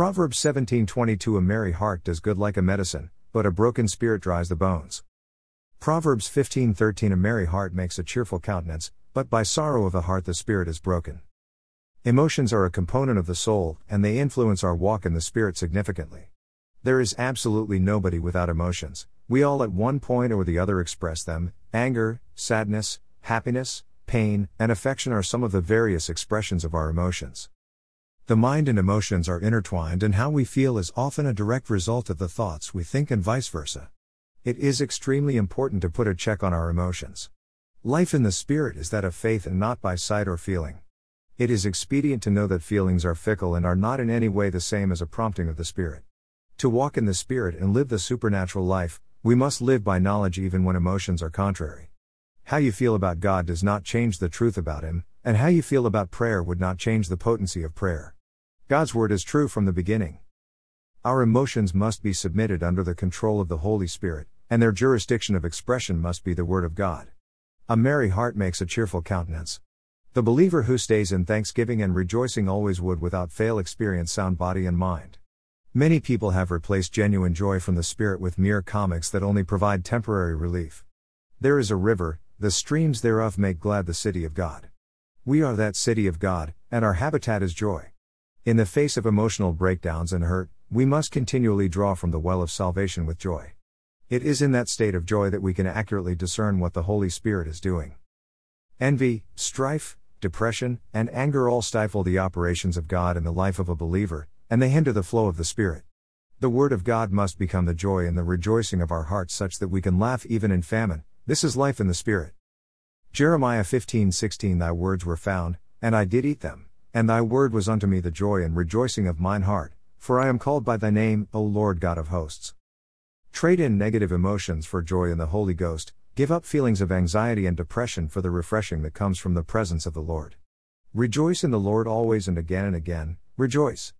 Proverbs 17:22 A merry heart does good like a medicine, but a broken spirit dries the bones. Proverbs 15:13 A merry heart makes a cheerful countenance, but by sorrow of the heart the spirit is broken. Emotions are a component of the soul, and they influence our walk in the spirit significantly. There is absolutely nobody without emotions. We all at one point or the other express them. Anger, sadness, happiness, pain, and affection are some of the various expressions of our emotions. The mind and emotions are intertwined, and how we feel is often a direct result of the thoughts we think, and vice versa. It is extremely important to put a check on our emotions. Life in the Spirit is that of faith and not by sight or feeling. It is expedient to know that feelings are fickle and are not in any way the same as a prompting of the Spirit. To walk in the Spirit and live the supernatural life, we must live by knowledge even when emotions are contrary. How you feel about God does not change the truth about Him, and how you feel about prayer would not change the potency of prayer. God's word is true from the beginning. Our emotions must be submitted under the control of the Holy Spirit, and their jurisdiction of expression must be the Word of God. A merry heart makes a cheerful countenance. The believer who stays in thanksgiving and rejoicing always would without fail experience sound body and mind. Many people have replaced genuine joy from the Spirit with mere comics that only provide temporary relief. There is a river, the streams thereof make glad the city of God. We are that city of God, and our habitat is joy. In the face of emotional breakdowns and hurt, we must continually draw from the well of salvation with joy. It is in that state of joy that we can accurately discern what the Holy Spirit is doing. Envy, strife, depression, and anger all stifle the operations of God in the life of a believer, and they hinder the flow of the Spirit. The Word of God must become the joy and the rejoicing of our hearts such that we can laugh even in famine. This is life in the Spirit. Jeremiah 15:16 Thy words were found, and I did eat them. And thy word was unto me the joy and rejoicing of mine heart, for I am called by thy name, O Lord God of hosts. Trade in negative emotions for joy in the Holy Ghost, give up feelings of anxiety and depression for the refreshing that comes from the presence of the Lord. Rejoice in the Lord always and again and again, rejoice.